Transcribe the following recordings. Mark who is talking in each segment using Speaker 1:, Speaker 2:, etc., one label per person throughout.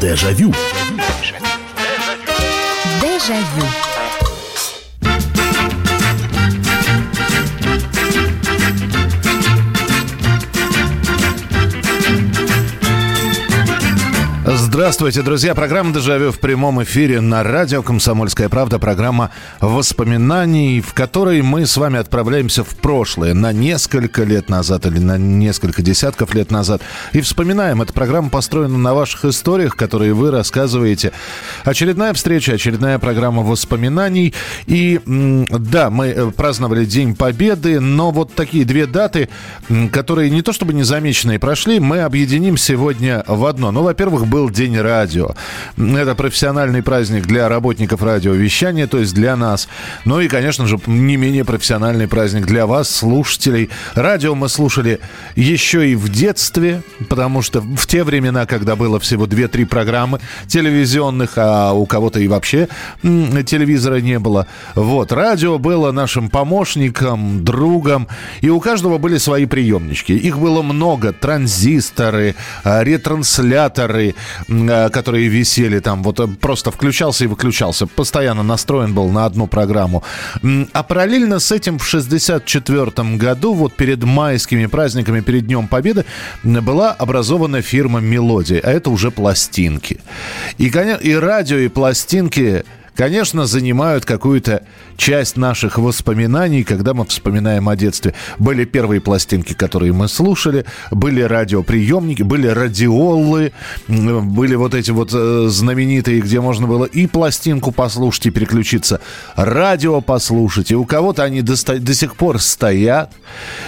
Speaker 1: Дежавю.
Speaker 2: Дежавю.
Speaker 3: Здравствуйте, друзья. Программа «Дежавю» в прямом эфире на радио «Комсомольская правда». Программа воспоминаний, в которой мы с вами отправляемся в прошлое на несколько лет назад или на несколько десятков лет назад. И вспоминаем. Эта программа построена на ваших историях, которые вы рассказываете. Очередная встреча, очередная программа воспоминаний. И да, мы э, праздновали День Победы, но вот такие две даты, которые не то чтобы незамеченные прошли, мы объединим сегодня в одно. Ну, во-первых, был День радио. Это профессиональный праздник для работников радиовещания, то есть для нас. Ну и, конечно же, не менее профессиональный праздник для вас, слушателей. Радио мы слушали еще и в детстве, потому что в те времена, когда было всего 2-3 программы телевизионных, а у кого-то и вообще телевизора не было. Вот, радио было нашим помощником, другом, и у каждого были свои приемнички. Их было много. Транзисторы, а, ретрансляторы, которые висели там, вот э, просто включался и выключался, постоянно настроен был на одну программу. А параллельно с этим в 64 году, вот перед майскими праздниками, перед Днем Победы, была образована фирма «Мелодия», а это уже пластинки. И, и радио, и пластинки конечно, занимают какую-то часть наших воспоминаний, когда мы вспоминаем о детстве. Были первые пластинки, которые мы слушали, были радиоприемники, были радиолы, были вот эти вот э, знаменитые, где можно было и пластинку послушать, и переключиться, радио послушать, и у кого-то они до, до сих пор стоят.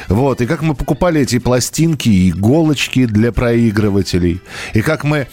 Speaker 3: Вот, и как мы покупали эти пластинки, иголочки для проигрывателей, и как мы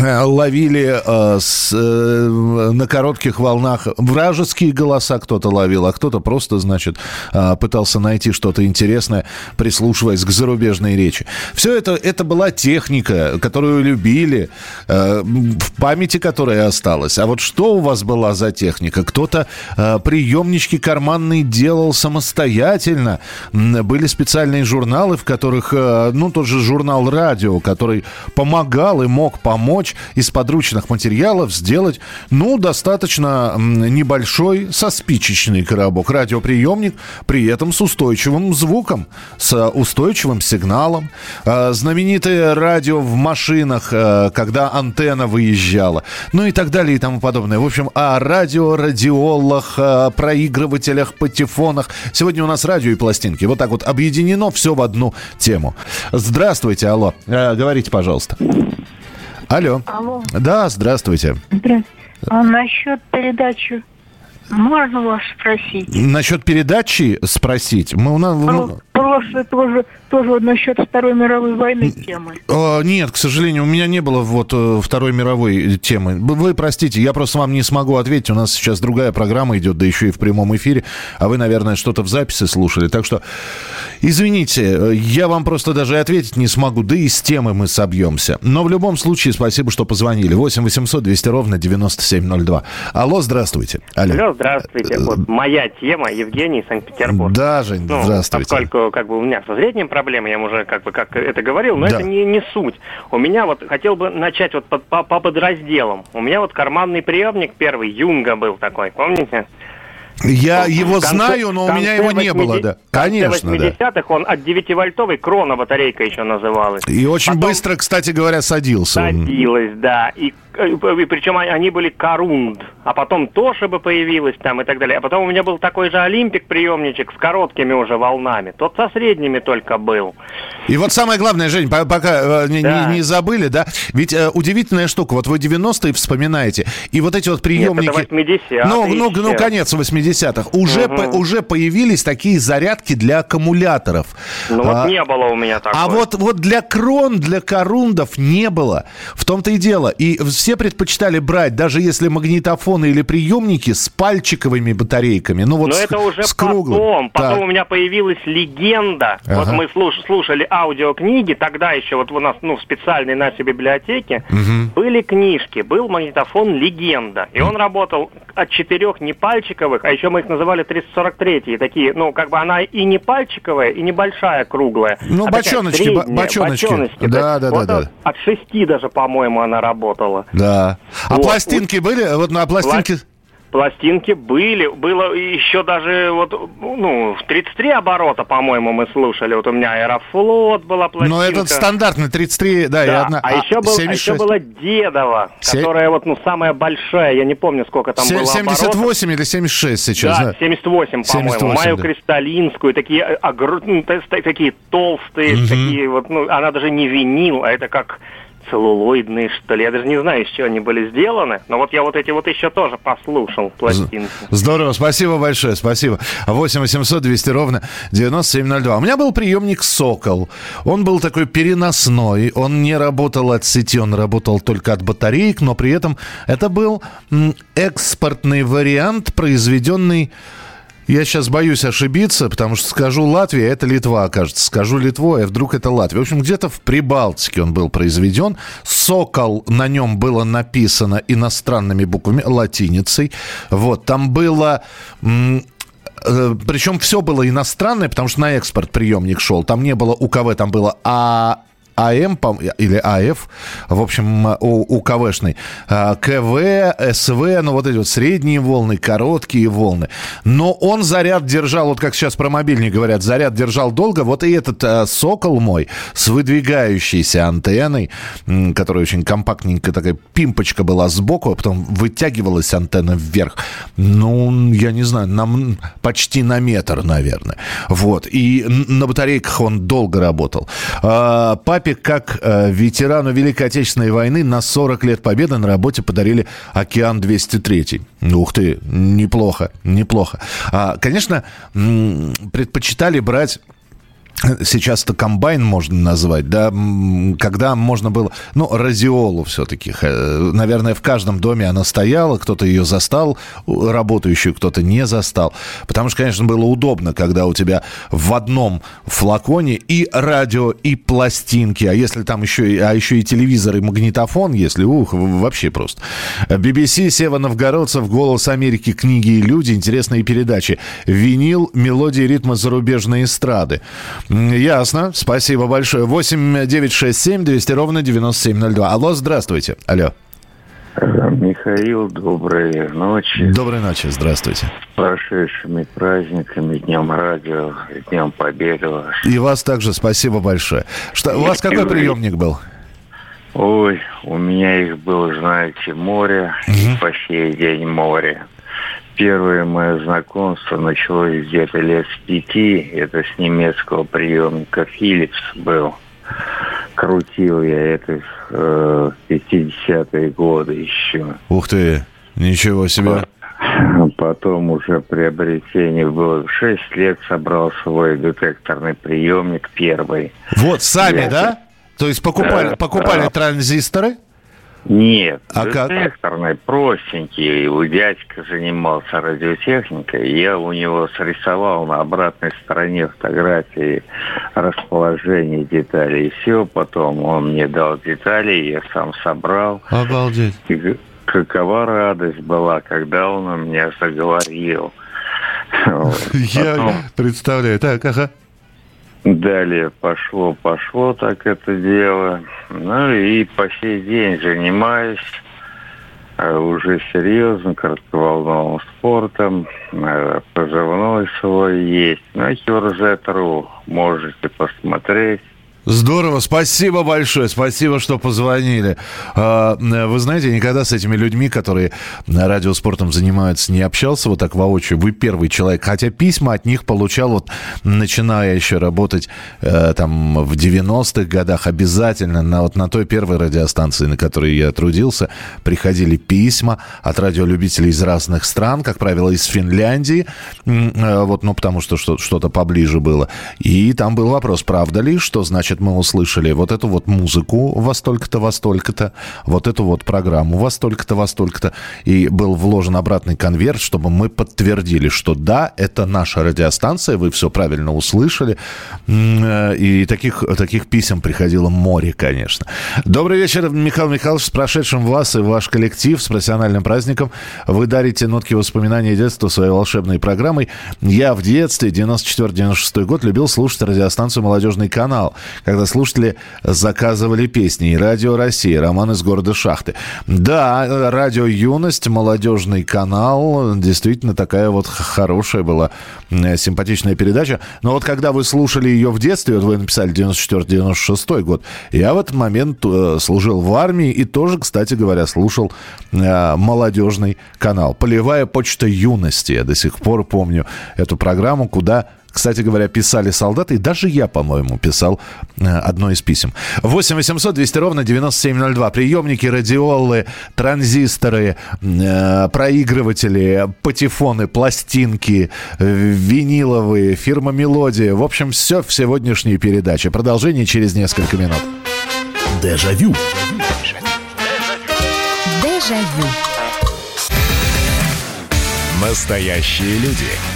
Speaker 3: ловили э, с, э, на коротких волнах вражеские голоса кто-то ловил, а кто-то просто, значит, э, пытался найти что-то интересное, прислушиваясь к зарубежной речи. Все это, это была техника, которую любили, э, в памяти которая осталась. А вот что у вас была за техника? Кто-то э, приемнички карманные делал самостоятельно. Были специальные журналы, в которых, э, ну, тот же журнал «Радио», который помогал и мог помочь помочь из подручных материалов сделать, ну, достаточно небольшой со спичечный коробок, радиоприемник, при этом с устойчивым звуком, с устойчивым сигналом. А, знаменитое радио в машинах, а, когда антенна выезжала, ну и так далее и тому подобное. В общем, о радио, радиолах, проигрывателях, патефонах. Сегодня у нас радио и пластинки. Вот так вот объединено все в одну тему. Здравствуйте, алло. Э, говорите, пожалуйста. Алло.
Speaker 4: Алло.
Speaker 3: Да, здравствуйте.
Speaker 4: Здравствуйте. А насчет передачи можно вас спросить?
Speaker 3: Насчет передачи спросить? Мы у нас...
Speaker 4: Про, просто тоже тоже насчет Второй мировой войны темы.
Speaker 3: Э, нет, к сожалению, у меня не было вот э, Второй мировой темы. Вы простите, я просто вам не смогу ответить. У нас сейчас другая программа идет, да еще и в прямом эфире. А вы, наверное, что-то в записи слушали. Так что, извините, я вам просто даже ответить не смогу. Да и с темы мы собьемся. Но в любом случае, спасибо, что позвонили. 8 800 200 ровно 9702. Алло, здравствуйте.
Speaker 5: Алло, Алло здравствуйте. Вот моя тема, Евгений, Санкт-Петербург.
Speaker 3: Да, Жень, ну, здравствуйте.
Speaker 5: Поскольку как бы у меня со зрением проблемы, я уже как бы как это говорил, но да. это не, не суть. У меня вот хотел бы начать вот по, по, по подразделам. У меня вот карманный приемник первый, Юнга был такой, помните?
Speaker 3: Я ну, его конце, знаю, но у меня его не 80, было, да. Конечно, 80-х
Speaker 5: да. он от 9-вольтовой крона батарейка еще называлась.
Speaker 3: И очень Потом быстро, кстати говоря, садился.
Speaker 5: Садилась, да. И причем они были корунд, а потом Тошиба появилась там и так далее. А потом у меня был такой же Олимпик приемничек с короткими уже волнами. Тот со средними только был.
Speaker 3: И вот самое главное, Жень, пока э, не, да. не, не забыли, да? Ведь э, удивительная штука. Вот вы 90-е вспоминаете, и вот эти вот приемники... Нет,
Speaker 5: это 80-е.
Speaker 3: Ну, ну, ну, конец 80-х. Уже, угу. по, уже появились такие зарядки для аккумуляторов.
Speaker 5: Ну а, вот не было у меня такого.
Speaker 3: А вот, вот для крон, для корундов не было. В том-то и дело. И все предпочитали брать, даже если магнитофоны или приемники с пальчиковыми батарейками. Ну вот
Speaker 5: Но
Speaker 3: с,
Speaker 5: это уже
Speaker 3: с круглым.
Speaker 5: потом. Потом у меня появилась легенда. Ага. Вот мы слуш, слушали аудиокниги, тогда еще вот у нас ну, в специальной нашей библиотеке угу. были книжки. Был магнитофон «Легенда». И он работал от четырех не пальчиковых, а еще мы их называли 343 такие, ну, как бы она и не пальчиковая, и небольшая круглая.
Speaker 3: Ну,
Speaker 5: а
Speaker 3: бочоночки,
Speaker 5: средняя,
Speaker 3: бочоночки.
Speaker 5: бочоночки.
Speaker 3: Да, да,
Speaker 5: вот
Speaker 3: да,
Speaker 5: от,
Speaker 3: да.
Speaker 5: От шести даже, по-моему, она работала.
Speaker 3: Да. А
Speaker 5: Вот.
Speaker 3: пластинки были? Вот на пластинке...
Speaker 5: Пластинки были, было еще даже вот, ну, в 33 оборота, по-моему, мы слушали. Вот у меня Аэрофлот была пластинка.
Speaker 3: Но этот стандартный 33, да, и
Speaker 5: Да,
Speaker 3: одна...
Speaker 5: а, еще был, а
Speaker 3: 76.
Speaker 5: еще была Дедова,
Speaker 3: Се-
Speaker 5: которая вот, ну, самая большая, я не помню, сколько там
Speaker 3: Се-
Speaker 5: было оборотов.
Speaker 3: 78 или 76 сейчас,
Speaker 5: Да,
Speaker 3: да?
Speaker 5: 78, по-моему.
Speaker 3: 78,
Speaker 5: Маю
Speaker 3: да.
Speaker 5: кристаллинскую, такие, огр- ну, такие толстые, такие вот, ну, она даже не винил, а это как целлулоидные, что ли. Я даже не знаю, из чего они были сделаны. Но вот я вот эти вот еще тоже послушал пластинки.
Speaker 3: Здорово, спасибо большое, спасибо. 8 800 200 ровно 9702. У меня был приемник «Сокол». Он был такой переносной, он не работал от сети, он работал только от батареек, но при этом это был экспортный вариант, произведенный я сейчас боюсь ошибиться, потому что скажу Латвия, это Литва, кажется. Скажу Литву, а вдруг это Латвия. В общем, где-то в Прибалтике он был произведен. «Сокол» на нем было написано иностранными буквами, латиницей. Вот, там было... э, Причем все было иностранное, потому что на экспорт приемник шел. Там не было УКВ, там было А... АМ или АФ, в общем, у, УКВшный, А, КВ, СВ, ну вот эти вот средние волны, короткие волны. Но он заряд держал, вот как сейчас про мобильник говорят, заряд держал долго. Вот и этот а, «Сокол» мой с выдвигающейся антенной, которая очень компактненькая, такая пимпочка была сбоку, а потом вытягивалась антенна вверх. Ну, я не знаю, нам почти на метр, наверное. Вот. И на батарейках он долго работал. А, Папе, как э, ветерану Великой Отечественной войны, на 40 лет победы на работе подарили «Океан-203». Ух ты, неплохо, неплохо. А, Конечно, м, предпочитали брать Сейчас это комбайн можно назвать, да, когда можно было, ну, радиолу все-таки, наверное, в каждом доме она стояла, кто-то ее застал, работающую, кто-то не застал, потому что, конечно, было удобно, когда у тебя в одном флаконе и радио, и пластинки, а если там еще, а еще и телевизор, и магнитофон, если, ух, вообще просто. BBC, Сева Новгородцев, «Голос Америки», книги и люди, интересные передачи. Винил, мелодии, ритмы зарубежной эстрады. Ясно, спасибо большое. 8 9 6 7 200 ровно 9702. Алло, здравствуйте. Алло.
Speaker 1: Михаил, доброй ночи.
Speaker 3: Доброй ночи, здравствуйте.
Speaker 1: С прошедшими праздниками, Днем Радио, Днем Победы.
Speaker 3: И вас также спасибо большое. Что, у вас какой приемник был?
Speaker 1: Ой, у меня их было, знаете, море, и по сей день море. Первое мое знакомство началось где-то лет с пяти. Это с немецкого приемника Philips был. Крутил я это э, в 50-е годы еще.
Speaker 3: Ух ты, ничего себе.
Speaker 1: Потом уже приобретение было. В 6 лет собрал свой детекторный приемник первый.
Speaker 3: Вот, сами,
Speaker 1: Я-
Speaker 3: да? То есть покупали,
Speaker 1: Да,
Speaker 3: покупали
Speaker 1: да.
Speaker 3: транзисторы?
Speaker 1: Нет,
Speaker 3: А как?
Speaker 1: детекторный, простенький. У дядька занимался радиотехникой. Я у него срисовал на обратной стороне фотографии расположение деталей. И все, потом он мне дал детали, я сам собрал.
Speaker 3: Обалдеть.
Speaker 1: И какова радость была, когда он у меня заговорил.
Speaker 3: Я
Speaker 1: Потом-
Speaker 3: представляю. Так, ага.
Speaker 1: Далее пошло, пошло так это дело. Ну и по сей день занимаюсь э, уже серьезно коротковолновым спортом. Э, Позывной свой есть. На QRZ.ru можете посмотреть.
Speaker 3: Здорово, спасибо большое, спасибо, что позвонили. А, Вы знаете, я никогда с этими людьми, которые радиоспортом занимаются, не общался вот так воочию. Вы первый человек, хотя письма от них получал, вот начиная еще работать э, там в 90-х годах, обязательно на, вот на той первой радиостанции, на которой я трудился, приходили письма от радиолюбителей из разных стран, как правило, из Финляндии, э, вот, ну, потому что- что-то поближе было. И там был вопрос, правда ли, что значит значит, мы услышали вот эту вот музыку во столько-то, во столько-то, вот эту вот программу во столько-то, во столько-то, и был вложен обратный конверт, чтобы мы подтвердили, что да, это наша радиостанция, вы все правильно услышали. Э, и таких, таких писем приходило море, конечно. Добрый вечер, Михаил Михайлович, с прошедшим вас и ваш коллектив, с профессиональным праздником. Вы дарите нотки воспоминаний детства своей волшебной программой. Я в детстве, 94-96 год, любил слушать радиостанцию «Молодежный канал», когда слушатели заказывали песни. И «Радио Россия», «Роман из города Шахты». Да, «Радио Юность», «Молодежный канал», действительно такая вот хорошая была, симпатичная передача. Но вот когда вы слушали ее в детстве, вот вы написали 94-96 год, я в этот момент э, служил в армии и тоже, кстати говоря, слушал э, молодежный канал. Полевая почта юности. Я до сих пор помню эту программу, куда кстати говоря, писали солдаты, и даже я, по-моему, писал э, одно из писем. 8 800 200 ровно 9702. Приемники, радиолы, транзисторы, э, проигрыватели, патефоны, пластинки, э, виниловые, фирма «Мелодия». В общем, все в сегодняшней передаче. Продолжение через несколько минут.
Speaker 2: Дежавю. Дежавю. Настоящие люди.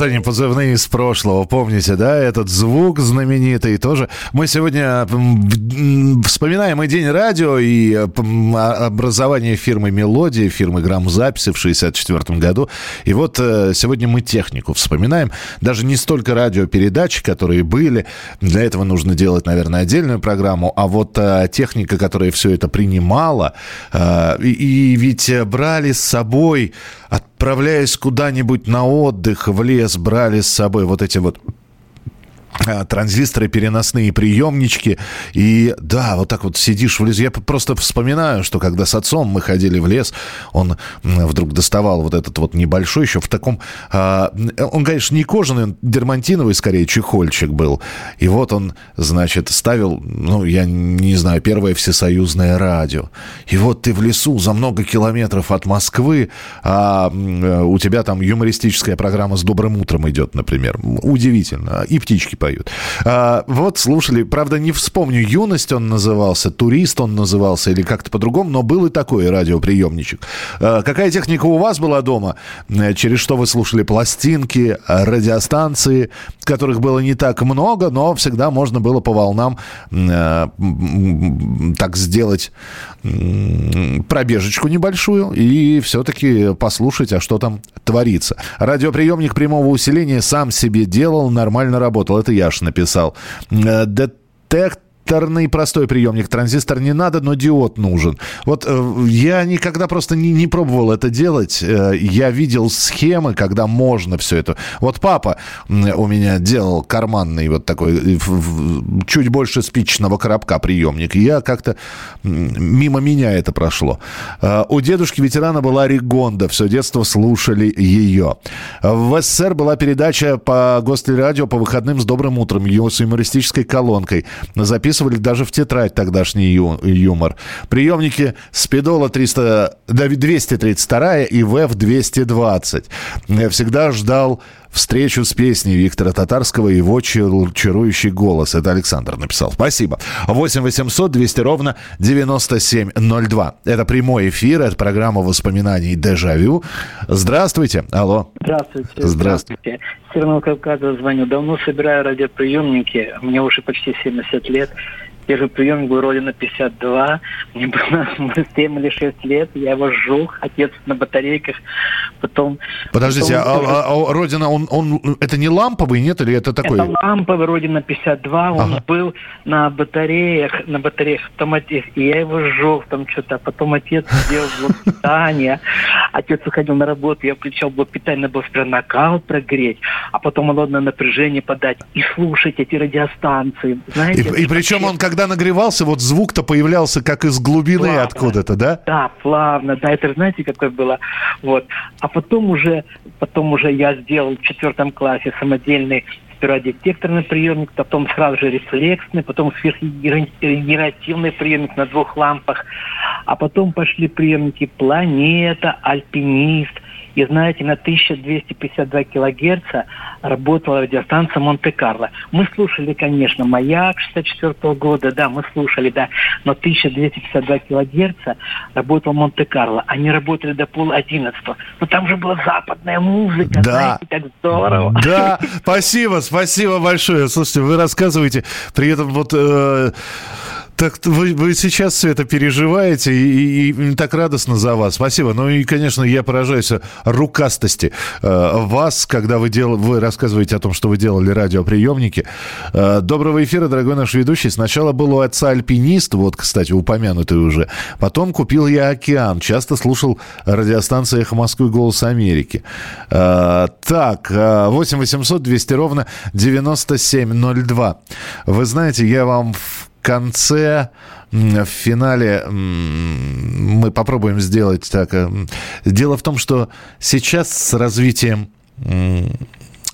Speaker 3: Вот они, позывные из прошлого. Помните, да, этот звук знаменитый тоже. Мы сегодня вспоминаем и День радио, и образование фирмы «Мелодия», фирмы «Грамзаписи» в 1964 году. И вот э, сегодня мы технику вспоминаем. Даже не столько радиопередачи, которые были. Для этого нужно делать, наверное, отдельную программу. А вот э, техника, которая все это принимала, э, и ведь брали с собой отправляясь куда-нибудь на отдых в лес, брали с собой вот эти вот транзисторы, переносные приемнички. И да, вот так вот сидишь в лесу. Я просто вспоминаю, что когда с отцом мы ходили в лес, он вдруг доставал вот этот вот небольшой, еще в таком... А, он, конечно, не кожаный, он дермантиновый, скорее, чехольчик был. И вот он, значит, ставил, ну, я не знаю, первое всесоюзное радио. И вот ты в лесу за много километров от Москвы, а у тебя там юмористическая программа с «Добрым утром» идет, например. Удивительно. И птички поют. А, вот слушали, правда, не вспомню, «Юность» он назывался, «Турист» он назывался или как-то по-другому, но был и такой радиоприемничек. А, какая техника у вас была дома? Э, через что вы слушали пластинки, радиостанции, которых было не так много, но всегда можно было по волнам э, так сделать пробежечку небольшую и все-таки послушать, а что там творится. Радиоприемник прямого усиления сам себе делал, нормально работал. Это Яш написал. Э, детект транзисторный простой приемник. Транзистор не надо, но диод нужен. Вот э, я никогда просто не, не пробовал это делать. Э, я видел схемы, когда можно все это. Вот папа у меня делал карманный вот такой, э, чуть больше спичного коробка приемник. я как-то мимо меня это прошло. У дедушки ветерана была Ригонда. Все детство слушали ее. В СССР была передача по гостелерадио по выходным с добрым утром, с юмористической колонкой. Записывали записывали даже в тетрадь тогдашний ю, юмор. Приемники Спидола 300, 232 и ВЭФ 220. Я всегда ждал встречу с песней Виктора Татарского и его чарующий голос. Это Александр написал. Спасибо. 8 800 200 ровно 9702. Это прямой эфир, это программа воспоминаний «Дежавю». Здравствуйте. Алло.
Speaker 6: Здравствуйте.
Speaker 3: Здравствуйте.
Speaker 6: Северного Кавказа звоню. Давно собираю радиоприемники. Мне уже почти 70 лет. Первый прием был Родина 52. Мне было 7 или 6 лет. Я его сжег. Отец на батарейках. Потом...
Speaker 3: Подождите, потом... А, а, а Родина, он, он, это не ламповый, нет? Или это такой?
Speaker 6: Это ламповый Родина 52. Он ага. был на батареях, на батареях автоматически. И я его сжег там что-то. А потом отец сделал блок питания. Отец уходил на работу. Я включал блок питания. Надо было сперва накал прогреть. А потом холодное напряжение подать. И слушать эти радиостанции.
Speaker 3: Знаете, и, и причем он, когда нагревался, вот звук-то появлялся как из глубины откуда-то, да?
Speaker 6: Да, плавно. Да, это знаете, какое было. Вот. А потом уже, потом уже я сделал в четвертом классе самодельный сперва приемник, потом сразу же рефлексный, потом сверхгенеративный приемник на двух лампах, а потом пошли приемники «Планета», «Альпинист», и знаете, на 1252 килогерца работала радиостанция Монте-Карло. Мы слушали, конечно, «Маяк» 64 года, да, мы слушали, да, но 1252 килогерца работал Монте-Карло. Они работали до пол одиннадцатого. Но там же была западная музыка, да. знаете, так здорово.
Speaker 3: Да, спасибо, спасибо большое. Слушайте, вы рассказываете, при этом вот... Э, так вы, вы сейчас все это переживаете, и, и, и так радостно за вас. Спасибо. Ну и, конечно, я поражаюсь рукастости э, вас, когда вы, дел, вы рассказываете о том, что вы делали радиоприемники. Э, доброго эфира, дорогой наш ведущий. Сначала был у отца альпинист, вот, кстати, упомянутый уже. Потом купил я «Океан». Часто слушал радиостанции «Эхо Москвы. Голос Америки». Э, так, 8 800 200 ровно 9702. Вы знаете, я вам конце, в финале мы попробуем сделать так. Э, дело в том, что сейчас с развитием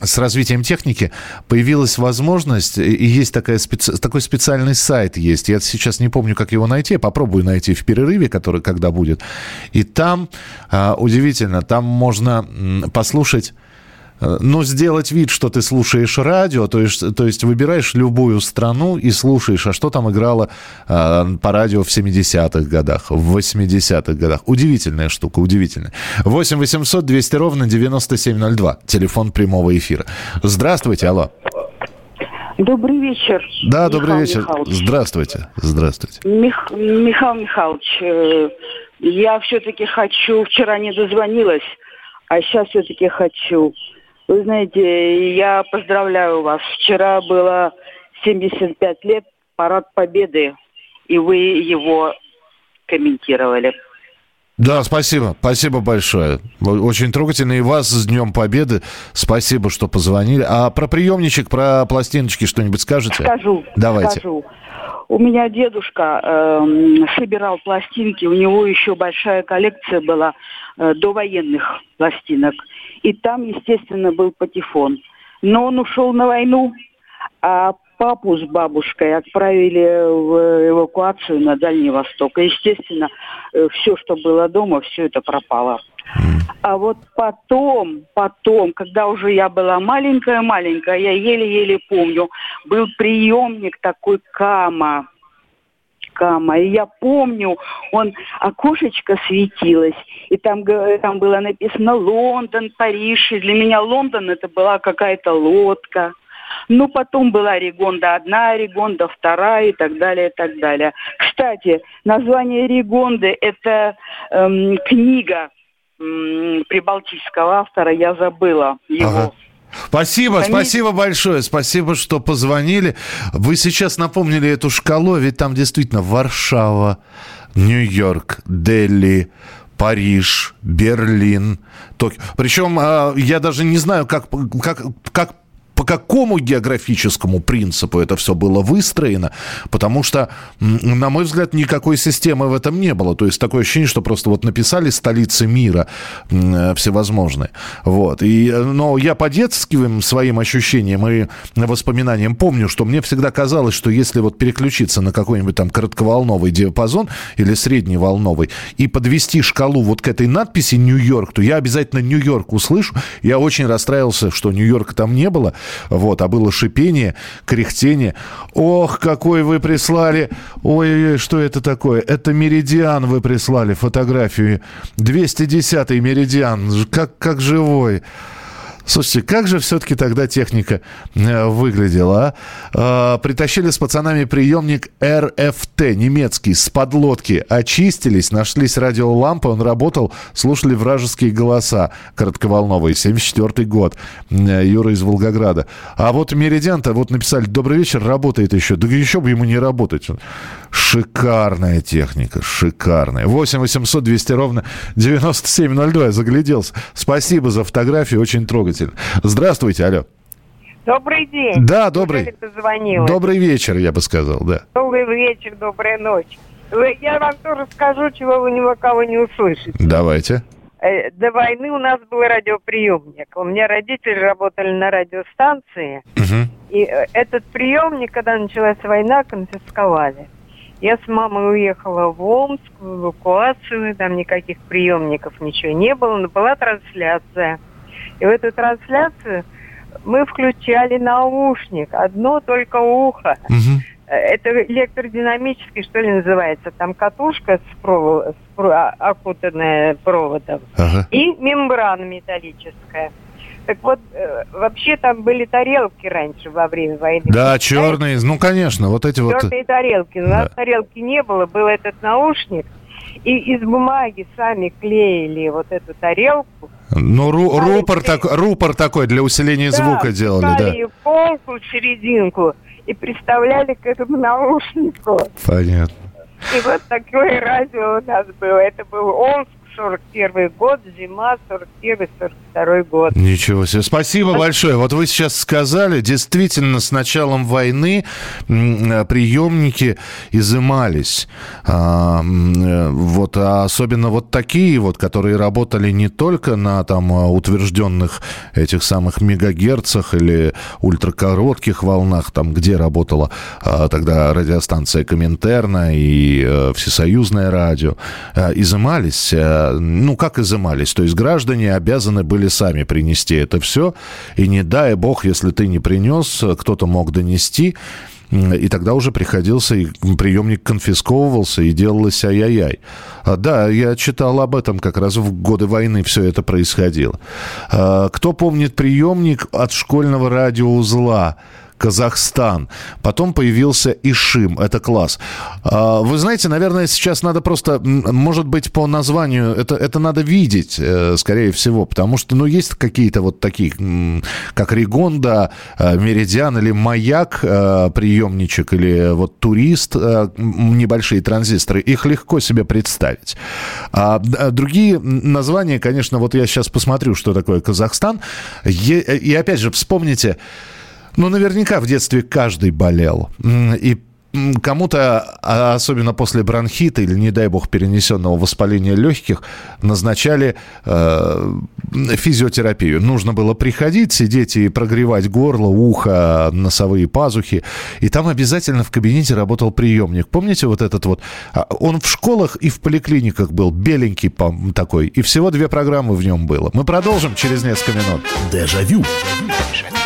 Speaker 3: с развитием техники появилась возможность, и есть такая специ, такой специальный сайт есть. Я сейчас не помню, как его найти. Попробую найти в перерыве, который когда будет. И там, а, удивительно, там можно послушать Э, но сделать вид, что ты слушаешь радио, то есть, то есть выбираешь любую страну и слушаешь, а что там играло э, по радио в 70-х годах, в 80-х годах. Удивительная штука, удивительная. 8 800 200 ровно 9702, телефон прямого эфира. Здравствуйте, алло.
Speaker 7: Добрый вечер.
Speaker 3: Да, Михаил добрый вечер. Михайлович. Здравствуйте. Здравствуйте.
Speaker 7: Мих... Михаил Михайлович, э, я все-таки хочу, вчера не дозвонилась, а сейчас все-таки хочу вы знаете, я поздравляю вас. Вчера было 75 лет, парад Победы, и вы его комментировали.
Speaker 3: Да, спасибо. Спасибо большое. Очень трогательно. И вас с Днем Победы. Спасибо, что позвонили. А про приемничек, про пластиночки что-нибудь скажете?
Speaker 7: Скажу.
Speaker 3: Давайте.
Speaker 7: Скажу. У меня дедушка э, собирал пластинки, у него еще большая коллекция была э, довоенных пластинок. И там, естественно, был патефон. Но он ушел на войну, а папу с бабушкой отправили в эвакуацию на Дальний Восток. И, естественно, э, все, что было дома, все это пропало. А вот потом, потом, когда уже я была маленькая-маленькая, я еле-еле помню, был приемник такой Кама. Кама. И я помню, он окошечко светилось, и там, там было написано Лондон, Париж. И для меня Лондон это была какая-то лодка. Ну, потом была Ригонда одна, Ригонда вторая и так далее, и так далее. Кстати, название Ригонды – это эм, книга эм, прибалтийского автора, я забыла его. Ага.
Speaker 3: Спасибо, Они... спасибо большое, спасибо, что позвонили. Вы сейчас напомнили эту шкалу, ведь там действительно Варшава, Нью-Йорк, Дели, Париж, Берлин, Токио. Причем а, я даже не знаю, как, как, как по какому географическому принципу это все было выстроено, потому что, на мой взгляд, никакой системы в этом не было. То есть такое ощущение, что просто вот написали столицы мира э, всевозможные. Вот. И, э, но я по детским своим ощущениям и воспоминаниям помню, что мне всегда казалось, что если вот переключиться на какой-нибудь там коротковолновый диапазон или средневолновый и подвести шкалу вот к этой надписи Нью-Йорк, то я обязательно Нью-Йорк услышу. Я очень расстраивался, что Нью-Йорка там не было. Вот, а было шипение, кряхтение. Ох, какой вы прислали! Ой, что это такое? Это Меридиан вы прислали фотографию. 210-й Меридиан. Как, как живой. Слушайте, как же все-таки тогда техника э, выглядела, а? Притащили с пацанами приемник РФТ, немецкий, с подлодки. Очистились, нашлись радиолампы, он работал, слушали вражеские голоса. Коротковолновые, 74 год. Юра из Волгограда. А вот Меридиан-то вот написали, добрый вечер, работает еще. Да еще бы ему не работать. Шикарная техника, шикарная. 8 800 200 ровно 9702. Я загляделся. Спасибо за фотографию, очень трогательно. Здравствуйте, алло.
Speaker 8: Добрый день.
Speaker 3: Да, добрый. Добрый вечер, я бы сказал, да.
Speaker 8: Добрый вечер, добрая ночь. Я вам тоже скажу, чего вы ни у кого не услышите.
Speaker 3: Давайте.
Speaker 8: Э, до войны у нас был радиоприемник. У меня родители работали на радиостанции. Угу. И э, этот приемник, когда началась война, конфисковали. Я с мамой уехала в Омск, в эвакуацию, там никаких приемников, ничего не было, но была трансляция. И в эту трансляцию мы включали наушник, одно только ухо. Угу. Это электродинамический, что ли, называется. Там катушка с, провод, с про, окутанная проводом ага. и мембрана металлическая. Так вот, э, вообще там были тарелки раньше во время войны.
Speaker 3: Да, черные, ну, конечно, вот эти
Speaker 8: черные
Speaker 3: вот...
Speaker 8: Черные тарелки. У нас да. тарелки не было, был этот наушник. И из бумаги сами клеили вот эту тарелку.
Speaker 3: Ну, ру, рупор, так, рупор такой для усиления да, звука делали, да.
Speaker 8: Да, полку, серединку и приставляли к этому наушнику.
Speaker 3: Понятно.
Speaker 8: И вот такое радио у нас было. Это был Омск, 41 год, зима, 41-42 год.
Speaker 3: Ничего себе. Спасибо а... большое. Вот вы сейчас сказали, действительно, с началом войны приемники изымались. А, э, вот, а особенно вот такие вот, которые работали не только на там утвержденных этих самых мегагерцах или ультракоротких волнах, там, где работала а, тогда радиостанция Коминтерна и а, Всесоюзное радио, а, изымались ну, как изымались. То есть граждане обязаны были сами принести это все. И не дай бог, если ты не принес, кто-то мог донести. И тогда уже приходился, и приемник конфисковывался, и делалось ай-яй-яй. А, да, я читал об этом, как раз в годы войны все это происходило. А, кто помнит приемник от школьного радиоузла? Казахстан. Потом появился Ишим, это класс. А, вы знаете, наверное, сейчас надо просто, может быть, по названию, это, это надо видеть, э, скорее всего, потому что, ну, есть какие-то вот такие, как Ригонда, э, Меридиан или Маяк, э, приемничек, или вот Турист, небольшие транзисторы, их легко себе представить. А другие названия, конечно, вот я сейчас посмотрю, что такое Казахстан, и опять же, вспомните, ну, наверняка в детстве каждый болел. И кому-то, а особенно после бронхита или, не дай бог, перенесенного воспаления легких, назначали э, физиотерапию. Нужно было приходить, сидеть и прогревать горло, ухо, носовые пазухи. И там обязательно в кабинете работал приемник. Помните вот этот вот? А, он в школах и в поликлиниках был, беленький такой. И всего две программы в нем было. Мы продолжим через несколько минут.
Speaker 2: Дежавю. Дежавю.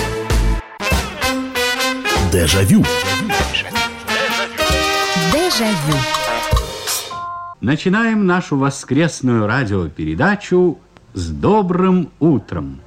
Speaker 2: Дежавю.
Speaker 9: Дежавю. Начинаем нашу воскресную радиопередачу с добрым утром.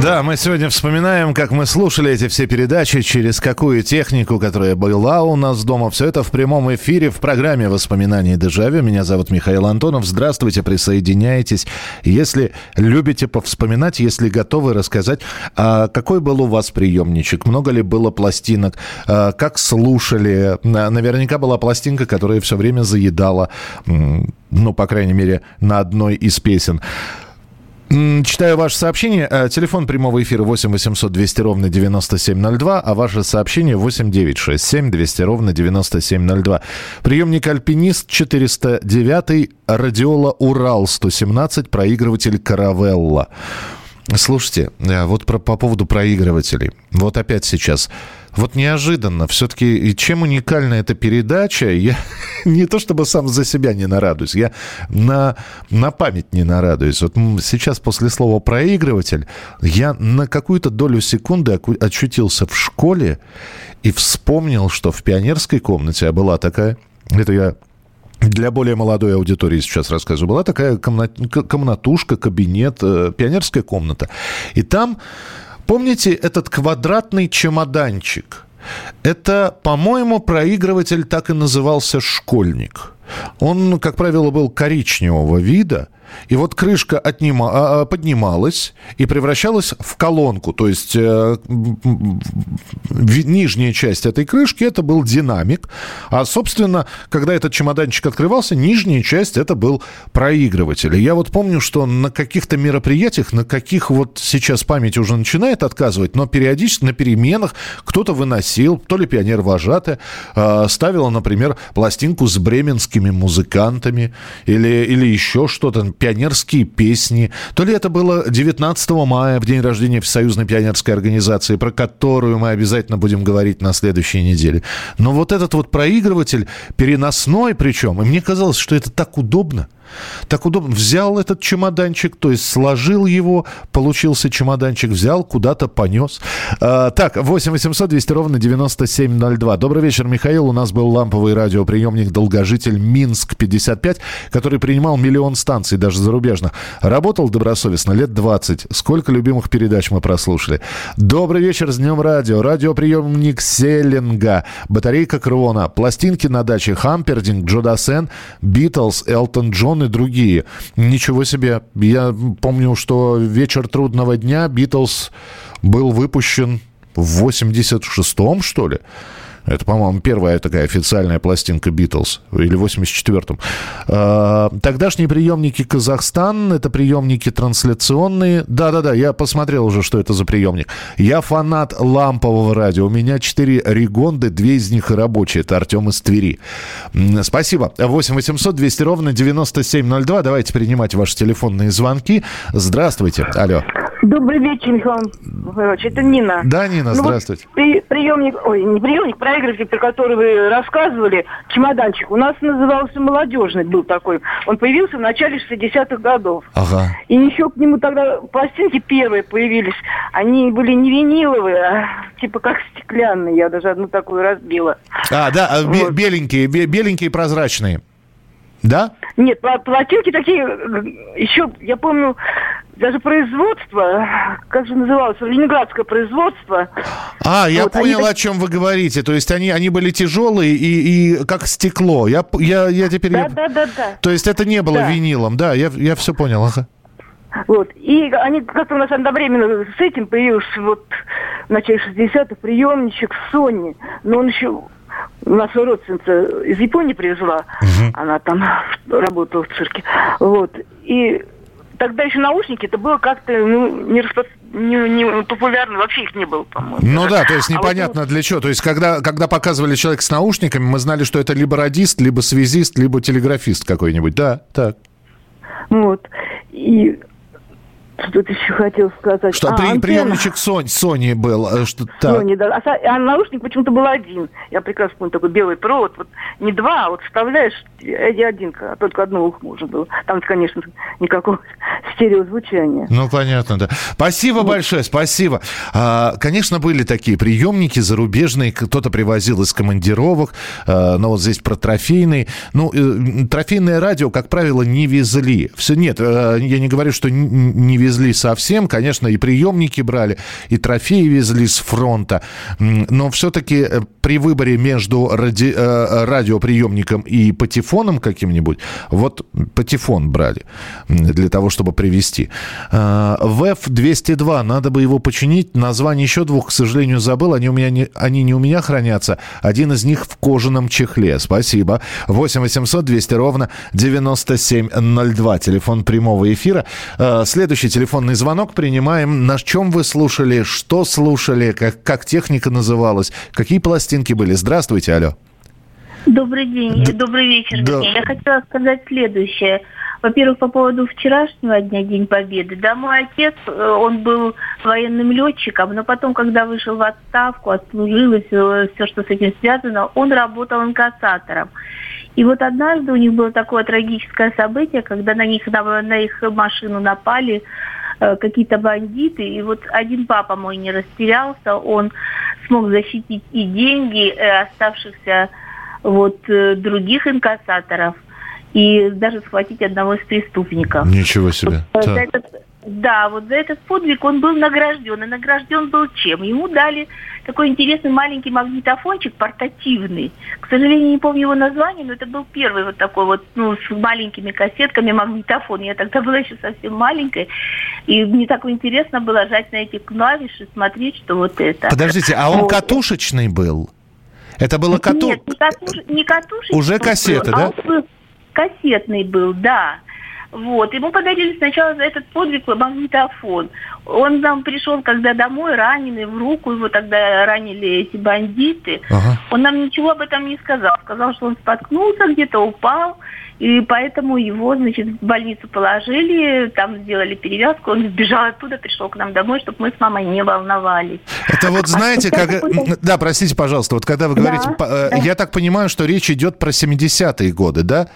Speaker 3: Да, мы сегодня вспоминаем, как мы слушали эти все передачи, через какую технику, которая была у нас дома. Все это в прямом эфире в программе «Воспоминания Дежавю». Меня зовут Михаил Антонов. Здравствуйте, присоединяйтесь. Если любите повспоминать, если готовы рассказать, а какой был у вас приемничек, много ли было пластинок, а как слушали. Наверняка была пластинка, которая все время заедала, ну, по крайней мере, на одной из песен. Читаю ваше сообщение. Э, телефон прямого эфира 8 800 200 ровно 9702, а ваше сообщение 8 967 200 ровно 9702. Приемник «Альпинист» 409, радиола «Урал» 117, проигрыватель «Каравелла». Слушайте, э, вот про, по поводу проигрывателей. Вот опять сейчас вот неожиданно. Все-таки и чем уникальна эта передача, я не то чтобы сам за себя не нарадуюсь, я на, на память не нарадуюсь. Вот сейчас после слова «проигрыватель» я на какую-то долю секунды очутился в школе и вспомнил, что в пионерской комнате, а была такая, это я для более молодой аудитории сейчас рассказываю. Была такая комнатушка, кабинет, э, пионерская комната. И там Помните этот квадратный чемоданчик? Это, по-моему, проигрыватель так и назывался «Школьник». Он, как правило, был коричневого вида – и вот крышка отнима, а, а, поднималась и превращалась в колонку. То есть э, нижняя часть этой крышки это был динамик. А, собственно, когда этот чемоданчик открывался, нижняя часть это был проигрыватель. И я вот помню, что на каких-то мероприятиях, на каких вот сейчас память уже начинает отказывать, но периодически на переменах кто-то выносил, то ли пионер вожатая, э, ставила, например, пластинку с бременскими музыкантами или, или еще что-то пионерские песни. То ли это было 19 мая, в день рождения Всесоюзной пионерской организации, про которую мы обязательно будем говорить на следующей неделе. Но вот этот вот проигрыватель, переносной причем, и мне казалось, что это так удобно – так удобно. Взял этот чемоданчик, то есть сложил его, получился чемоданчик, взял, куда-то понес. А, так, 8 800 200 ровно 9702. Добрый вечер, Михаил. У нас был ламповый радиоприемник «Долгожитель Минск-55», который принимал миллион станций, даже зарубежных. Работал добросовестно лет 20. Сколько любимых передач мы прослушали. Добрый вечер, с Днем Радио. Радиоприемник Селлинга. Батарейка Крона. Пластинки на даче Хампердинг, Джо Дассен, Битлз, Элтон Джон, И другие. Ничего себе. Я помню, что «Вечер трудного дня» Битлз был выпущен в 86-м, что ли. Это, по-моему, первая такая официальная пластинка Битлз. Или в 84-м. А, тогдашние приемники Казахстан. Это приемники трансляционные. Да-да-да, я посмотрел уже, что это за приемник. Я фанат лампового радио. У меня четыре регонды, две из них рабочие. Это Артем из Твери. Спасибо. 8 800 200 ровно 9702. Давайте принимать ваши телефонные звонки. Здравствуйте. Алло.
Speaker 4: Добрый вечер, Михаил Михайлович. Это Нина.
Speaker 3: Да, Нина, ну, здравствуйте.
Speaker 4: Вот при, приемник, ой, не приемник, проигрыватель, про который вы рассказывали, чемоданчик, у нас назывался молодежный, был такой. Он появился в начале 60-х годов.
Speaker 3: Ага.
Speaker 4: И еще к нему тогда пластинки первые появились. Они были не виниловые, а типа как стеклянные. Я даже одну такую разбила.
Speaker 3: А, да, а вот. беленькие, беленькие прозрачные. Да?
Speaker 4: Нет, пластинки такие, еще, я помню, даже производство, как же называлось, ленинградское производство.
Speaker 3: А, я вот, понял, они... о чем вы говорите. То есть они, они были тяжелые и, и как стекло. Я, я, я теперь...
Speaker 4: Да, да, да, да.
Speaker 3: То есть это не было да. винилом, да, я, я все понял. Ага.
Speaker 4: Вот. И они как-то у нас одновременно с этим появился вот в начале 60-х приемничек Sony. Но он еще у нас родственница из Японии привезла. Угу. Она там работала в цирке. Вот. И тогда еще наушники, это было как-то ну, не, распро... не, не популярно, вообще их не было, по-моему.
Speaker 3: Ну да, то есть непонятно а вот... для чего. То есть когда, когда показывали человека с наушниками, мы знали, что это либо радист, либо связист, либо телеграфист какой-нибудь. Да, так.
Speaker 4: Вот. И что-то еще хотел сказать.
Speaker 3: Что а, при, антенна. приемничек Sony, Sony был. Э, что, так.
Speaker 4: Sony, да. А, а наушник почему-то был один. Я прекрасно помню такой белый провод. Вот не два, а вот вставляешь, и один, а только одно ухо можно было. Там, конечно, никакого стереозвучания.
Speaker 3: Ну, понятно, да. Спасибо вот. большое, спасибо. А, конечно, были такие приемники зарубежные. Кто-то привозил из командировок. А, но вот здесь про трофейные. Ну, э, трофейное радио, как правило, не везли. Все, нет, э, я не говорю, что не везли везли совсем. Конечно, и приемники брали, и трофеи везли с фронта. Но все-таки э, при выборе между ради, э, радиоприемником и патефоном каким-нибудь, вот патефон брали для того, чтобы привести. Э, ВЭФ-202, надо бы его починить. Название еще двух, к сожалению, забыл. Они, у меня не, они не у меня хранятся. Один из них в кожаном чехле. Спасибо. 8 800 200 ровно 9702. Телефон прямого эфира. Следующий телефонный звонок принимаем. На чем вы слушали, что слушали, как, как техника называлась, какие пластинки были? Здравствуйте, алло.
Speaker 10: Добрый день, Д- добрый вечер. Да. Я хотела сказать следующее. Во-первых, по поводу вчерашнего дня, День Победы. Да, мой отец, э, он был военным летчиком, но потом, когда вышел в отставку, отслужил и все, все, что с этим связано, он работал инкассатором. И вот однажды у них было такое трагическое событие, когда на них на, на их машину напали э, какие-то бандиты, и вот один папа мой не растерялся, он смог защитить и деньги э, оставшихся вот э, других инкассаторов и даже схватить одного из преступников.
Speaker 3: Ничего себе.
Speaker 10: Да. этот, да, вот за этот подвиг он был награжден. И награжден был чем? Ему дали такой интересный маленький магнитофончик портативный. К сожалению, не помню его название, но это был первый вот такой вот, ну, с маленькими кассетками магнитофон. Я тогда была еще совсем маленькой. И мне так интересно было жать на эти клавиши, смотреть, что вот это.
Speaker 3: Подождите, а он вот. катушечный был? Это было кату...
Speaker 10: Нет, не, катуш... не катушечный.
Speaker 3: Уже кассеты, был, да? А
Speaker 10: был кассетный был, да. Вот. Ему подарили сначала за этот подвиг магнитофон. Он нам пришел, когда домой, раненый, в руку его тогда ранили эти бандиты. Ага. Он нам ничего об этом не сказал. Сказал, что он споткнулся, где-то упал, и поэтому его, значит, в больницу положили, там сделали перевязку, он сбежал оттуда, пришел к нам домой, чтобы мы с мамой не волновались.
Speaker 3: Это вот а знаете, как... Да, простите, пожалуйста, вот когда вы говорите... Да, э, я так понимаю, что речь идет про 70-е годы, да?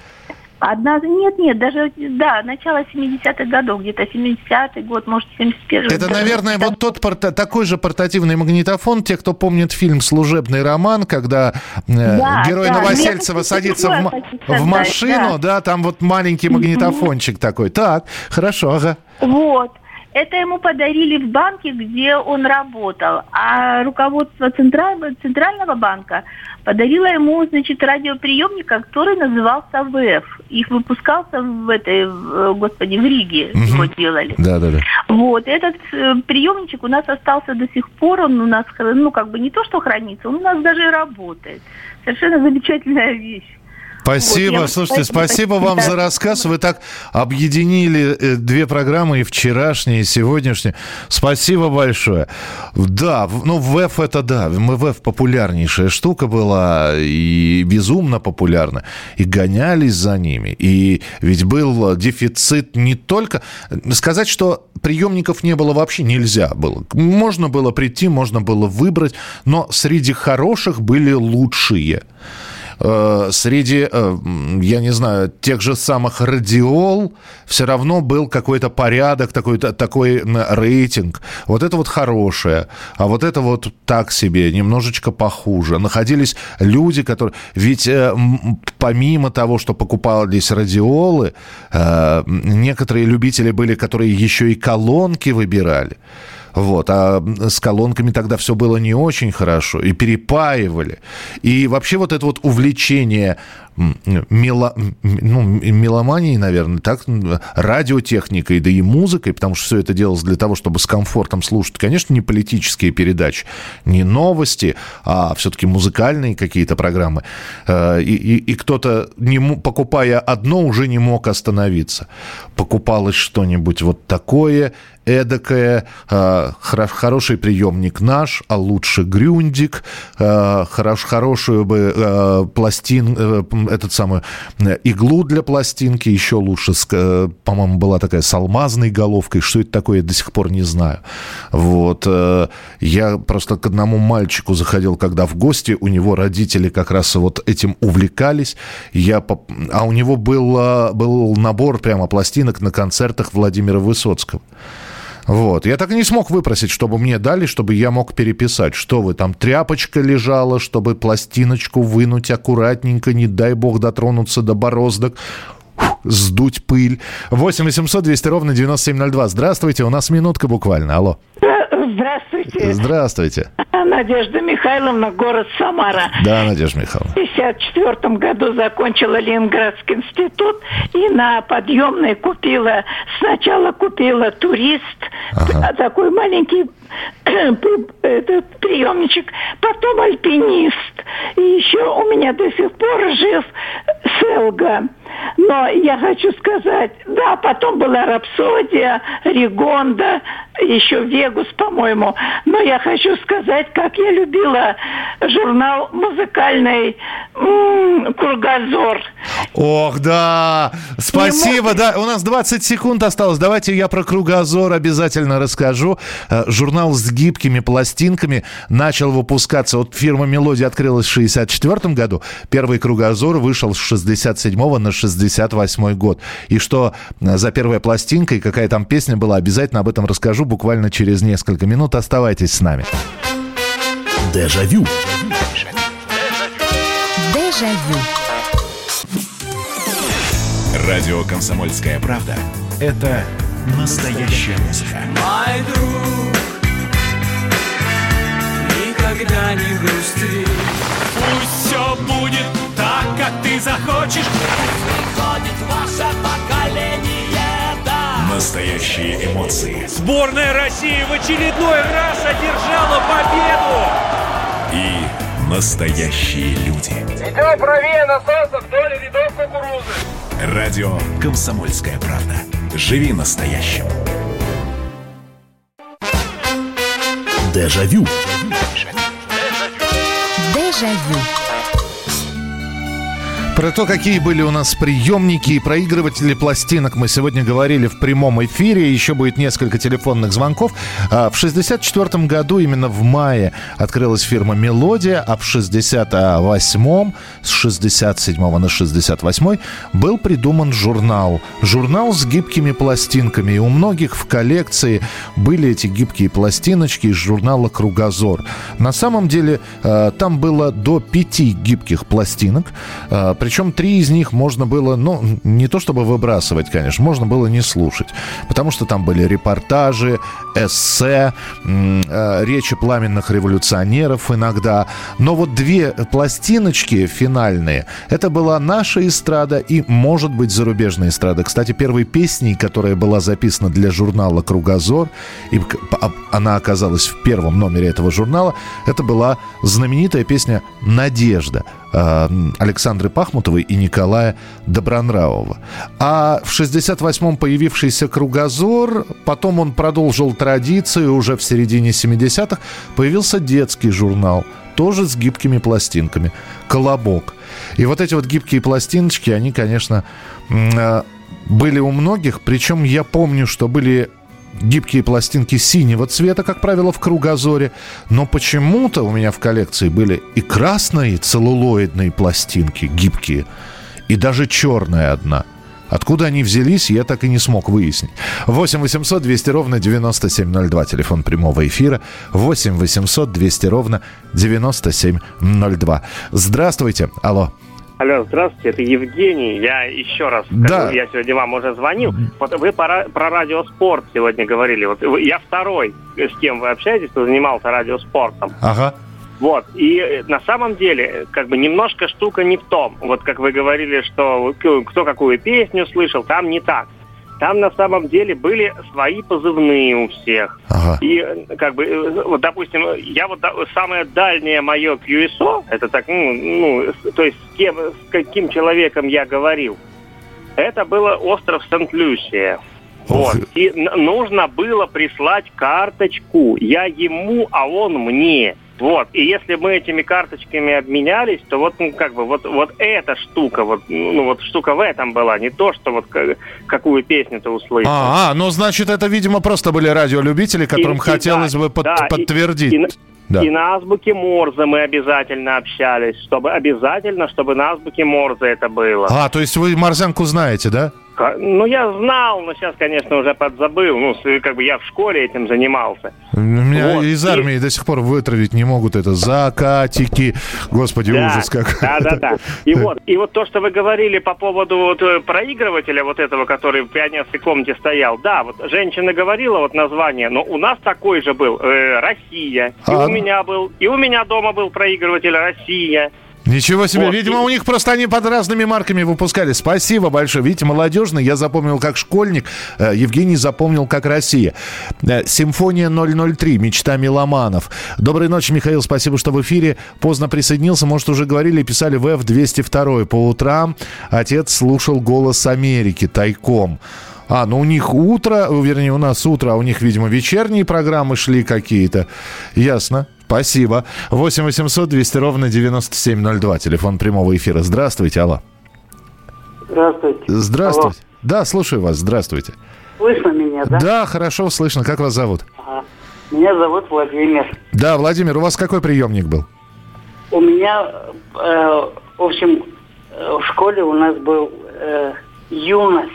Speaker 10: Одна, нет, нет, даже, да, начало 70-х годов, где-то 70-й год, может, 71-й.
Speaker 3: Это, наверное, вот тот порта, такой же портативный магнитофон, те, кто помнит фильм «Служебный роман», когда э, да, герой да. Новосельцева Нет, садится в, в машину, да. да, там вот маленький магнитофончик такой. Так, хорошо, ага.
Speaker 10: Вот. Это ему подарили в банке, где он работал. А руководство Центрального, Центрального банка подарило ему, значит, радиоприемник, который назывался ВФ. Их выпускался в этой, господи, в Риге угу. его делали.
Speaker 3: Да, да, да.
Speaker 10: Вот, этот э, приемничек у нас остался до сих пор, он у нас, ну, как бы не то, что хранится, он у нас даже и работает. Совершенно замечательная вещь.
Speaker 3: Спасибо. Вот, Слушайте, спасибо вам за рассказ. Вы так объединили э, две программы, и вчерашние, и сегодняшние. Спасибо большое. Да, ну, ВЭФ это да. ВЭФ популярнейшая штука была, и безумно популярна. И гонялись за ними. И ведь был дефицит не только... Сказать, что приемников не было вообще нельзя было. Можно было прийти, можно было выбрать, но среди хороших были лучшие. Э, среди, э, я не знаю, тех же самых радиол все равно был какой-то порядок, такой, такой рейтинг. Вот это вот хорошее, а вот это вот так себе, немножечко похуже. Находились люди, которые... Ведь э, помимо того, что покупались радиолы, некоторые любители были, которые еще и колонки выбирали. Вот. А с колонками тогда все было не очень хорошо. И перепаивали. И вообще вот это вот увлечение мело, ну, меломанией, наверное, так, радиотехникой, да и музыкой, потому что все это делалось для того, чтобы с комфортом слушать. Конечно, не политические передачи, не новости, а все-таки музыкальные какие-то программы. Э, и, и, и кто-то, не, покупая одно, уже не мог остановиться. Покупалось что-нибудь вот такое, эдакое, э, хороший приемник наш, а лучше грюндик, э, хорош, хорошую бы э, пластин, этот самый иглу для пластинки, еще лучше, по-моему, была такая с алмазной головкой. Что это такое, я до сих пор не знаю. Вот. Я просто к одному мальчику заходил, когда в гости, у него родители как раз вот этим увлекались. Я, а у него был, был набор прямо пластинок на концертах Владимира Высоцкого. Вот. Я так и не смог выпросить, чтобы мне дали, чтобы я мог переписать. Что вы, там тряпочка лежала, чтобы пластиночку вынуть аккуратненько, не дай бог дотронуться до бороздок сдуть пыль. 8 800 200 ровно 9702. Здравствуйте, у нас минутка буквально. Алло.
Speaker 11: Здравствуйте.
Speaker 3: Здравствуйте.
Speaker 11: Надежда Михайловна, город Самара.
Speaker 3: Да, Надежда Михайловна.
Speaker 11: В 1954 году закончила Ленинградский институт и на подъемной купила, сначала купила турист, ага. такой маленький этот приемничек, потом альпинист. И еще у меня до сих пор жив Селга. Но я хочу сказать, да, потом была Рапсодия, Ригонда, еще Вегус, по-моему. Но я хочу сказать, как я любила журнал музыкальный м-м, «Кругозор».
Speaker 3: Ох, да! Спасибо, мог... да. У нас 20 секунд осталось. Давайте я про «Кругозор» обязательно расскажу. Э, журнал с гибкими пластинками начал выпускаться. Вот фирма «Мелодия» открылась в 64 году. Первый «Кругозор» вышел с 67 на 68 год. И что э, за первая пластинка и какая там песня была, обязательно об этом расскажу буквально через несколько минут. Оставайтесь с нами.
Speaker 2: Дежавю.
Speaker 12: Дежавю. Радио «Комсомольская правда» — это настоящая музыка. Мой друг, никогда не грусти. Пусть все будет так, как ты захочешь. Приходит ваше поколение, да. Настоящие эмоции.
Speaker 13: Сборная России в очередной раз одержала победу.
Speaker 12: И настоящие люди.
Speaker 14: Идем правее на солнце вдоль рядов кукурузы.
Speaker 12: Радио «Комсомольская правда». Живи настоящим.
Speaker 2: Дежавю.
Speaker 3: Дежавю. Jaillot. Про то, какие были у нас приемники и проигрыватели пластинок, мы сегодня говорили в прямом эфире. Еще будет несколько телефонных звонков. А, в 1964 году, именно в мае, открылась фирма «Мелодия», а в 68-м, с 67 на 68 был придуман журнал. Журнал с гибкими пластинками. И у многих в коллекции были эти гибкие пластиночки из журнала «Кругозор». На самом деле, а, там было до пяти гибких пластинок а, причем три из них можно было, ну, не то чтобы выбрасывать, конечно, можно было не слушать. Потому что там были репортажи, эссе, э, речи пламенных революционеров иногда. Но вот две пластиночки финальные, это была наша эстрада и, может быть, зарубежная эстрада. Кстати, первой песней, которая была записана для журнала «Кругозор», и она оказалась в первом номере этого журнала, это была знаменитая песня «Надежда» Александры Пах Бахмутовой и Николая Добронравова. А в 68-м появившийся «Кругозор», потом он продолжил традицию, уже в середине 70-х появился детский журнал, тоже с гибкими пластинками, «Колобок». И вот эти вот гибкие пластиночки, они, конечно, э, были у многих, причем я помню, что были гибкие пластинки синего цвета, как правило, в кругозоре. Но почему-то у меня в коллекции были и красные целлулоидные пластинки, гибкие, и даже черная одна. Откуда они взялись, я так и не смог выяснить. 8 800 200 ровно 9702, телефон прямого эфира. 8 800 200 ровно 9702. Здравствуйте. Алло.
Speaker 5: Алло, здравствуйте, это Евгений. Я еще раз да. скажу, я сегодня вам уже звонил. Вот вы про, про радиоспорт сегодня говорили. Вот я второй, с кем вы общаетесь, кто занимался радиоспортом.
Speaker 3: Ага.
Speaker 5: Вот. И э, на самом деле, как бы немножко штука не в том. Вот как вы говорили, что кто какую песню слышал, там не так. Там на самом деле были свои позывные у всех. Ага. И э, как бы, э, вот, допустим, я вот самое дальнее мое QSO, это так, ну, ну то есть с кем, с каким человеком я говорил, это было остров Сент-Люсия. Вот. И нужно было прислать карточку. Я ему, а он мне. Вот. И если мы этими карточками обменялись, то вот, ну, как бы, вот, вот эта штука, вот, ну, вот штука в этом была, не то, что вот какую песню ты услышал.
Speaker 3: А, а ну, значит, это, видимо, просто были радиолюбители, которым и, хотелось и, бы под, да, подтвердить. И, и,
Speaker 5: да. И на азбуке Морзе мы обязательно общались, чтобы обязательно, чтобы на азбуке Морзе это было.
Speaker 3: А, то есть вы морзянку знаете, да?
Speaker 5: Ну, я знал, но сейчас, конечно, уже подзабыл. Ну, как бы я в школе этим занимался.
Speaker 3: Меня вот. из армии и... до сих пор вытравить не могут это. Закатики. Господи, да, ужас как.
Speaker 5: Да, да, да. И вот, и вот то, что вы говорили по поводу вот э, проигрывателя вот этого, который в пионерской комнате стоял. Да, вот женщина говорила вот название, но у нас такой же был. Э, Россия. И а... у меня был. И у меня дома был проигрыватель Россия.
Speaker 3: Ничего себе.
Speaker 15: Вот.
Speaker 3: Видимо, у них просто они под разными марками выпускали. Спасибо большое. Видите, молодежный. Я запомнил как школьник. Э, Евгений запомнил как Россия. Э, Симфония 003. Мечта меломанов. Доброй ночи, Михаил. Спасибо, что в эфире. Поздно присоединился. Может, уже говорили и писали в F202. По утрам отец слушал «Голос Америки» тайком. А, ну у них утро, вернее, у нас утро, а у них, видимо, вечерние программы шли какие-то. Ясно. Спасибо. 8 800 200 ровно 9702. Телефон прямого эфира. Здравствуйте, алло.
Speaker 16: Здравствуйте.
Speaker 3: Здравствуйте. Да, слушаю вас. Здравствуйте.
Speaker 16: Слышно меня, да?
Speaker 3: Да, хорошо слышно. Как вас зовут?
Speaker 16: Ага. Меня зовут Владимир.
Speaker 3: Да, Владимир, у вас какой приемник был?
Speaker 16: У меня, э, в общем, э, в школе у нас был э, юность.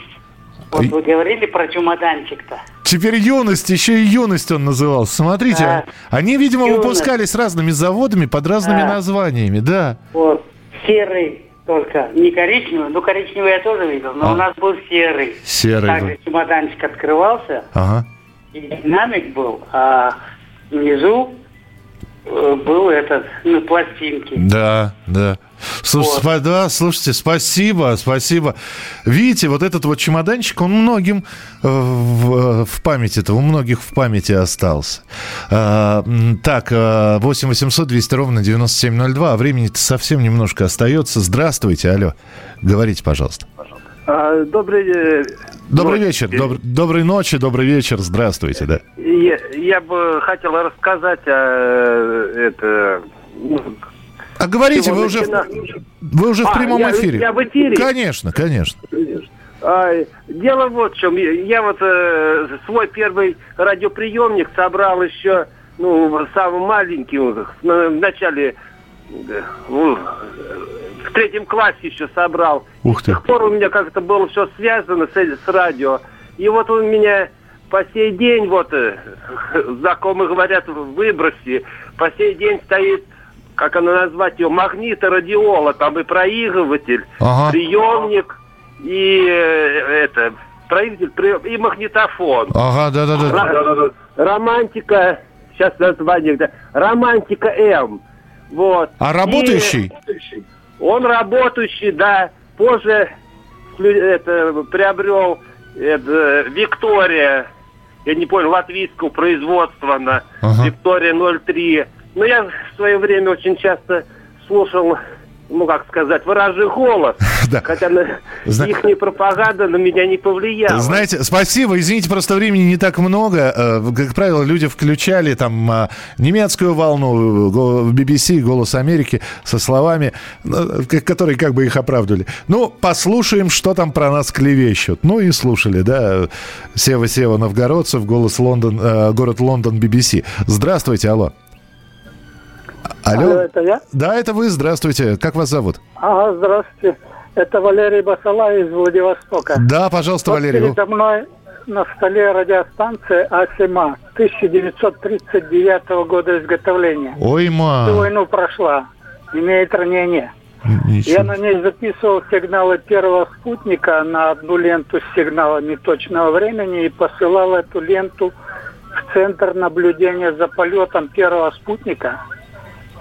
Speaker 16: Вот вы говорили про чемоданчик-то.
Speaker 3: Теперь юность, еще и юность он назывался. Смотрите,
Speaker 16: Да.
Speaker 3: они, видимо,
Speaker 16: Юность.
Speaker 3: выпускались разными заводами под разными
Speaker 16: Да.
Speaker 3: названиями, да.
Speaker 16: Вот. Серый только. Не коричневый. Ну, коричневый я тоже видел, но
Speaker 3: А.
Speaker 16: у нас был серый.
Speaker 3: Серый
Speaker 16: Также
Speaker 3: был.
Speaker 16: чемоданчик открывался,
Speaker 3: Ага.
Speaker 16: и динамик был, а внизу э, был этот, ну, пластинки.
Speaker 3: Да, да. Слушай,
Speaker 16: Вот.
Speaker 3: спа- да, слушайте, спасибо, спасибо. Видите, вот этот вот чемоданчик, он многим э, в, в памяти-то, у многих в памяти остался. А, так, э, 8 800 200 ровно 9702, а времени-то совсем немножко остается. Здравствуйте, алло. Говорите, пожалуйста.
Speaker 17: А, Добрый, э,
Speaker 3: Добрый
Speaker 17: ночь.
Speaker 3: вечер, добр- доброй ночи, добрый вечер, здравствуйте, да.
Speaker 17: Я, я бы хотел рассказать о это.
Speaker 3: А говорите, вы уже, в-
Speaker 17: начина-
Speaker 3: вы уже в
Speaker 17: А,
Speaker 3: прямом
Speaker 17: я-
Speaker 3: эфире.
Speaker 17: я в эфире?
Speaker 3: Конечно, конечно.
Speaker 17: А, дело вот в чем. Я, я вот э, свой первый радиоприемник собрал еще, ну, самым маленьким, в начале, ну, в третьем классе еще собрал.
Speaker 3: Ух
Speaker 17: С тех пор у меня как-то было все связано с, с радио. И вот он меня по сей день, вот, э, знакомые говорят, в выбросе, по сей день стоит, как оно назвать ее, магниторадиола, там и проигрыватель,
Speaker 3: Ага.
Speaker 17: приемник, и э, это, проигрыватель, при- и магнитофон.
Speaker 3: Ага, да-да-да.
Speaker 17: Романтика, сейчас название, да, Романтика М. Вот.
Speaker 3: А работающий?
Speaker 17: И он работающий, да. Позже это, приобрел это, Виктория, я не понял, латвийского производства она,
Speaker 3: Ага.
Speaker 17: Виктория 03. Но я в свое время очень часто слушал, ну как сказать, выражий голос. Хотя на,
Speaker 3: Зна-
Speaker 17: их пропаганда на меня не повлияла.
Speaker 3: Знаете, спасибо. Извините, просто времени не так много. Э, Как правило, люди включали там а, немецкую волну, BBC, «Голос Америки» со словами, ну, к- которые как бы их оправдывали. Ну, послушаем, что там про нас клевещут. Ну и слушали, да. Сева-Сева Новгородцев, «Голос Лондон», э, город Лондон, BBC. Здравствуйте, алло. Алло.
Speaker 18: Алло, это я?
Speaker 3: Да, это вы. Здравствуйте. Как вас зовут?
Speaker 18: Ага, здравствуйте. Это Валерий Басала из Владивостока.
Speaker 3: Да, пожалуйста,
Speaker 18: Вот
Speaker 3: Валерий.
Speaker 18: передо мной на столе радиостанция АСИМА 1939 года изготовления.
Speaker 3: Ой, ма.
Speaker 18: Всю войну прошла. Имеет ранение.
Speaker 3: Ничего.
Speaker 18: Я на ней записывал сигналы первого спутника на одну ленту с сигналами точного времени и посылал эту ленту в центр наблюдения за полетом первого спутника.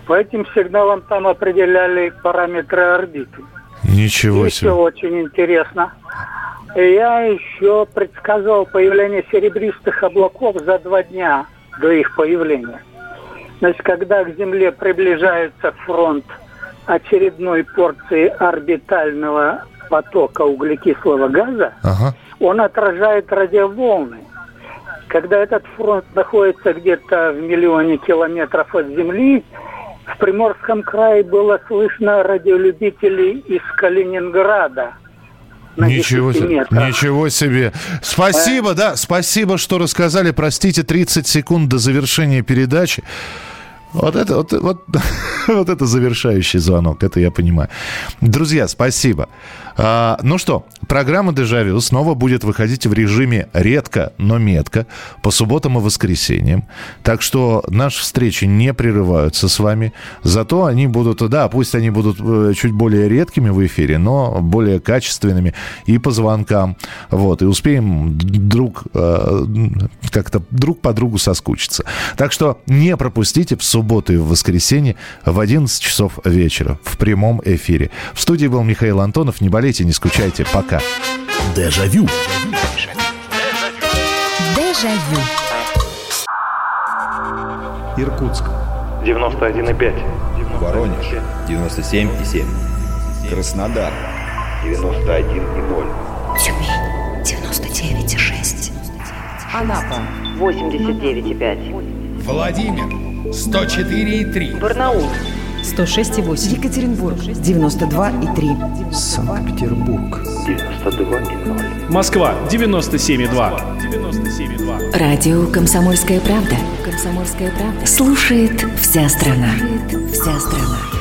Speaker 18: По этим сигналам там определяли параметры орбиты.
Speaker 3: Ничего
Speaker 18: Еще
Speaker 3: себе.
Speaker 18: очень интересно. И я еще предсказывал появление серебристых облаков за два дня до их появления. Значит, когда к Земле приближается фронт очередной порции орбитального потока углекислого газа,
Speaker 3: Ага.
Speaker 18: он отражает радиоволны. Когда этот фронт находится где-то в миллионе километров от Земли, в Приморском крае было слышно радиолюбителей из Калининграда.
Speaker 3: Ничего
Speaker 18: 10
Speaker 3: себе. Ничего себе. Спасибо, да, спасибо, что рассказали. Простите, 30 секунд до завершения передачи. Вот это, вот, вот, вот это завершающий звонок, это я понимаю. Друзья, спасибо. А, ну что, программа «Дежавю» снова будет выходить в режиме редко, но метко, по субботам и воскресеньям. Так что наши встречи не прерываются с вами. Зато они будут, да, пусть они будут э, чуть более редкими в эфире, но более качественными и по звонкам. Вот, и успеем друг, э, как-то друг по другу соскучиться. Так что не пропустите в субботу и в воскресенье в 11 часов вечера в прямом эфире. В студии был Михаил Антонов. Не болейте, не скучайте. Пока.
Speaker 9: Дежавю.
Speaker 15: Дежавю.
Speaker 19: Иркутск. 91,5.
Speaker 2: Воронеж. 97,7. Краснодар. 91,0.
Speaker 15: Тюмень. 99,6.
Speaker 20: Анапа. 89,5.
Speaker 21: Владимир. 104,3.
Speaker 20: Барнаул.
Speaker 22: 106,8.
Speaker 20: Екатеринбург. 92,3.
Speaker 23: Санкт-Петербург.
Speaker 13: 92,0. Москва. 97,2. 97,2.
Speaker 15: Радио «Комсомольская правда». «Комсомольская правда». Слушает вся страна. Слушает вся страна.